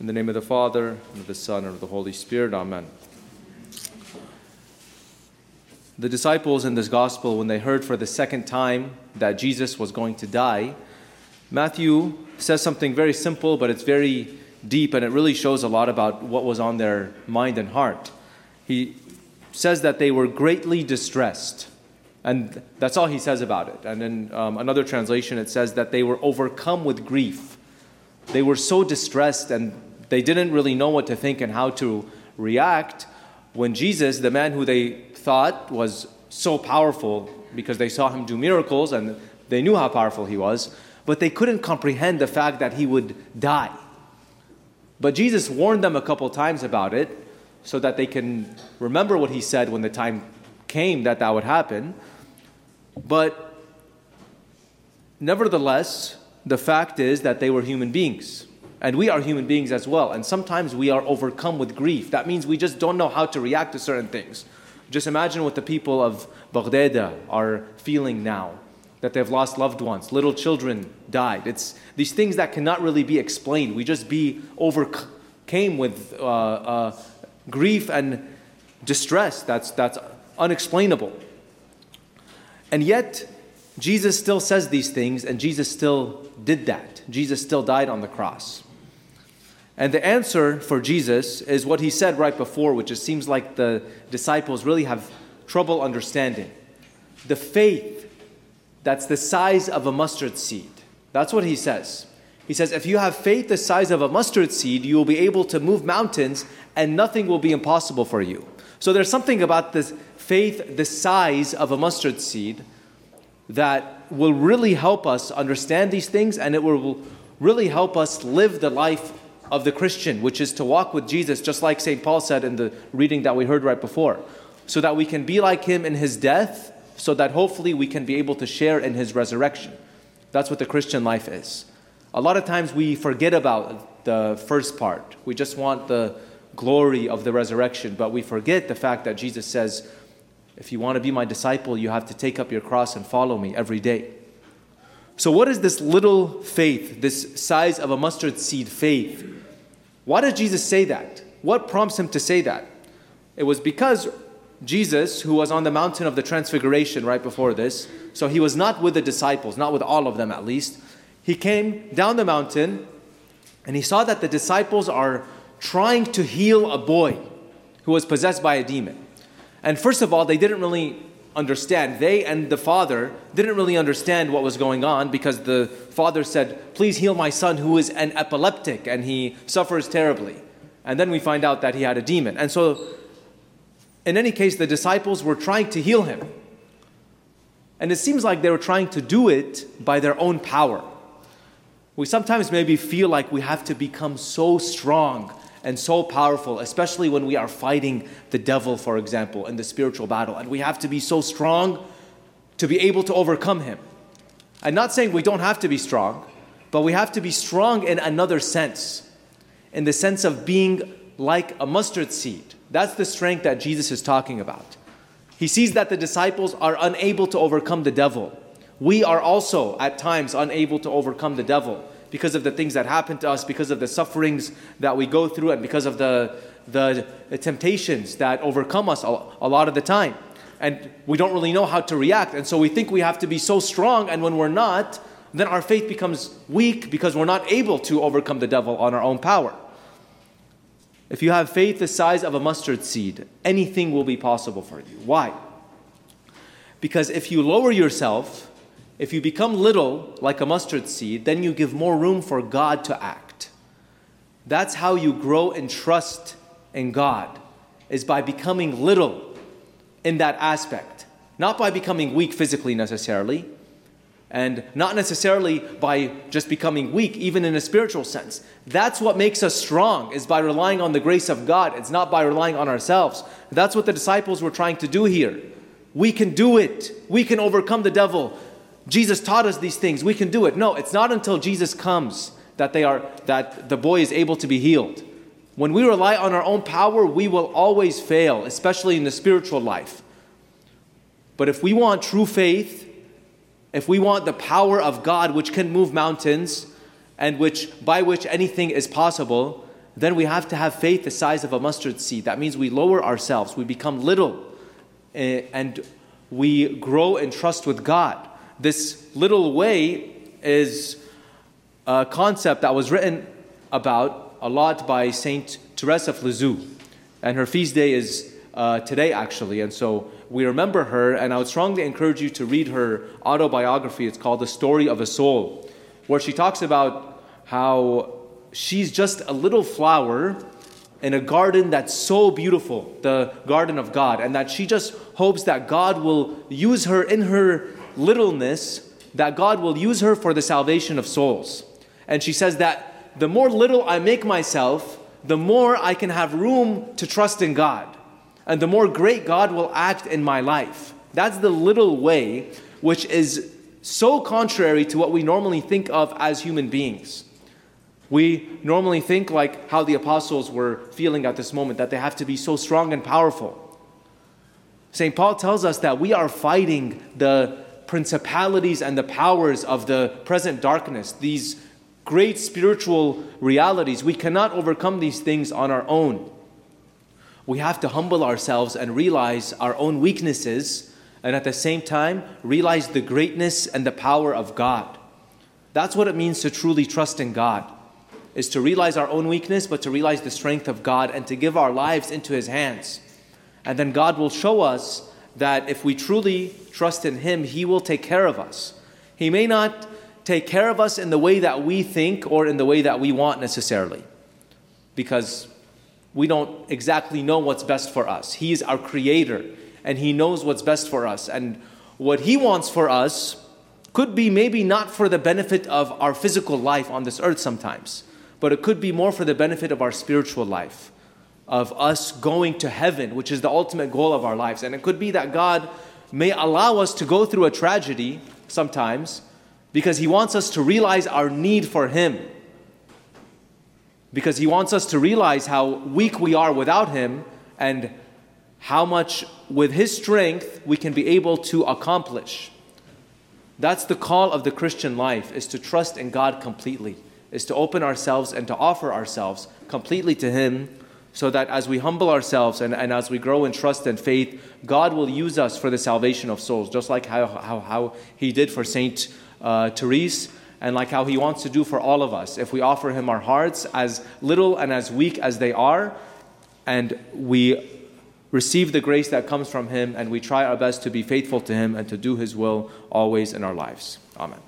In the name of the Father, and of the Son, and of the Holy Spirit, Amen. The disciples in this gospel, when they heard for the second time that Jesus was going to die, Matthew says something very simple, but it's very deep, and it really shows a lot about what was on their mind and heart. He says that they were greatly distressed. And that's all he says about it. And in um, another translation, it says that they were overcome with grief. They were so distressed and they didn't really know what to think and how to react when Jesus, the man who they thought was so powerful because they saw him do miracles and they knew how powerful he was, but they couldn't comprehend the fact that he would die. But Jesus warned them a couple times about it so that they can remember what he said when the time came that that would happen. But nevertheless, the fact is that they were human beings. And we are human beings as well. And sometimes we are overcome with grief. That means we just don't know how to react to certain things. Just imagine what the people of Baghdad are feeling now that they've lost loved ones, little children died. It's these things that cannot really be explained. We just be overcame with uh, uh, grief and distress. That's, that's unexplainable. And yet, Jesus still says these things, and Jesus still did that. Jesus still died on the cross. And the answer for Jesus is what he said right before, which it seems like the disciples really have trouble understanding. The faith that's the size of a mustard seed. That's what he says. He says, if you have faith the size of a mustard seed, you will be able to move mountains and nothing will be impossible for you. So there's something about this faith the size of a mustard seed that will really help us understand these things and it will really help us live the life of the Christian, which is to walk with Jesus, just like St. Paul said in the reading that we heard right before, so that we can be like him in his death, so that hopefully we can be able to share in his resurrection. That's what the Christian life is. A lot of times we forget about the first part. We just want the glory of the resurrection, but we forget the fact that Jesus says, if you want to be my disciple, you have to take up your cross and follow me every day. So, what is this little faith, this size of a mustard seed faith? Why did Jesus say that? What prompts him to say that? It was because Jesus, who was on the mountain of the transfiguration right before this, so he was not with the disciples, not with all of them at least. He came down the mountain and he saw that the disciples are trying to heal a boy who was possessed by a demon. And first of all, they didn't really understand. They and the father didn't really understand what was going on because the father said, Please heal my son who is an epileptic and he suffers terribly. And then we find out that he had a demon. And so, in any case, the disciples were trying to heal him. And it seems like they were trying to do it by their own power. We sometimes maybe feel like we have to become so strong and so powerful, especially when we are fighting the devil, for example, in the spiritual battle. And we have to be so strong to be able to overcome him. I'm not saying we don't have to be strong, but we have to be strong in another sense, in the sense of being like a mustard seed. That's the strength that Jesus is talking about. He sees that the disciples are unable to overcome the devil. We are also at times unable to overcome the devil because of the things that happen to us, because of the sufferings that we go through, and because of the, the, temptations that overcome us a lot of the time. And we don't really know how to react. And so we think we have to be so strong, and when we're not, then our faith becomes weak because we're not able to overcome the devil on our own power. If you have faith the size of a mustard seed, anything will be possible for you. Why? Because if you lower yourself, if you become little, like a mustard seed, then you give more room for God to act. That's how you grow in trust in God, is by becoming little in that aspect. Not by becoming weak physically necessarily, and not necessarily by just becoming weak, even in a spiritual sense. That's what makes us strong, is by relying on the grace of God. It's not by relying on ourselves. That's what the disciples were trying to do here. We can do it. We can overcome the devil. Jesus taught us these things. We can do it. No, it's not until Jesus comes that they are that the boy is able to be healed. When we rely on our own power, we will always fail, especially in the spiritual life. But if we want true faith, if we want the power of God which can move mountains and which by which anything is possible, then we have to have faith the size of a mustard seed. That means we lower ourselves, we become little, eh, and we grow in trust with God. This little way is a concept that was written about a lot by Saint Teresa of Lisieux, and her feast day is uh, today actually, and so we remember her. And I would strongly encourage you to read her autobiography. It's called The Story of a Soul, where she talks about how she's just a little flower in a garden that's so beautiful, the garden of God, and that she just hopes that God will use her in her littleness, that God will use her for the salvation of souls. And she says that the more little I make myself, the more I can have room to trust in God, and the more great God will act in my life. That's the little way, which is so contrary to what we normally think of as human beings. We normally think like how the apostles were feeling at this moment, that they have to be so strong and powerful. St. Paul tells us that we are fighting the principalities and the powers of the present darkness, these great spiritual realities. We cannot overcome these things on our own. We have to humble ourselves and realize our own weaknesses, and at the same time, realize the greatness and the power of God. That's what it means to truly trust in God is to realize our own weakness, but to realize the strength of God and to give our lives into His hands. And then God will show us that if we truly trust in Him, He will take care of us. He may not take care of us in the way that we think or in the way that we want necessarily, because we don't exactly know what's best for us. He is our Creator, and He knows what's best for us. And what He wants for us could be maybe not for the benefit of our physical life on this earth sometimes but it could be more for the benefit of our spiritual life, of us going to heaven, which is the ultimate goal of our lives. And it could be that God may allow us to go through a tragedy sometimes because He wants us to realize our need for Him. Because He wants us to realize how weak we are without Him and how much with His strength we can be able to accomplish. That's the call of the Christian life, is to trust in God completely is to open ourselves and to offer ourselves completely to Him so that as we humble ourselves and, and as we grow in trust and faith, God will use us for the salvation of souls, just like how, how, how He did for Saint uh, Therese and like how He wants to do for all of us. If we offer Him our hearts, as little and as weak as they are, and we receive the grace that comes from Him, and we try our best to be faithful to Him and to do His will always in our lives. Amen.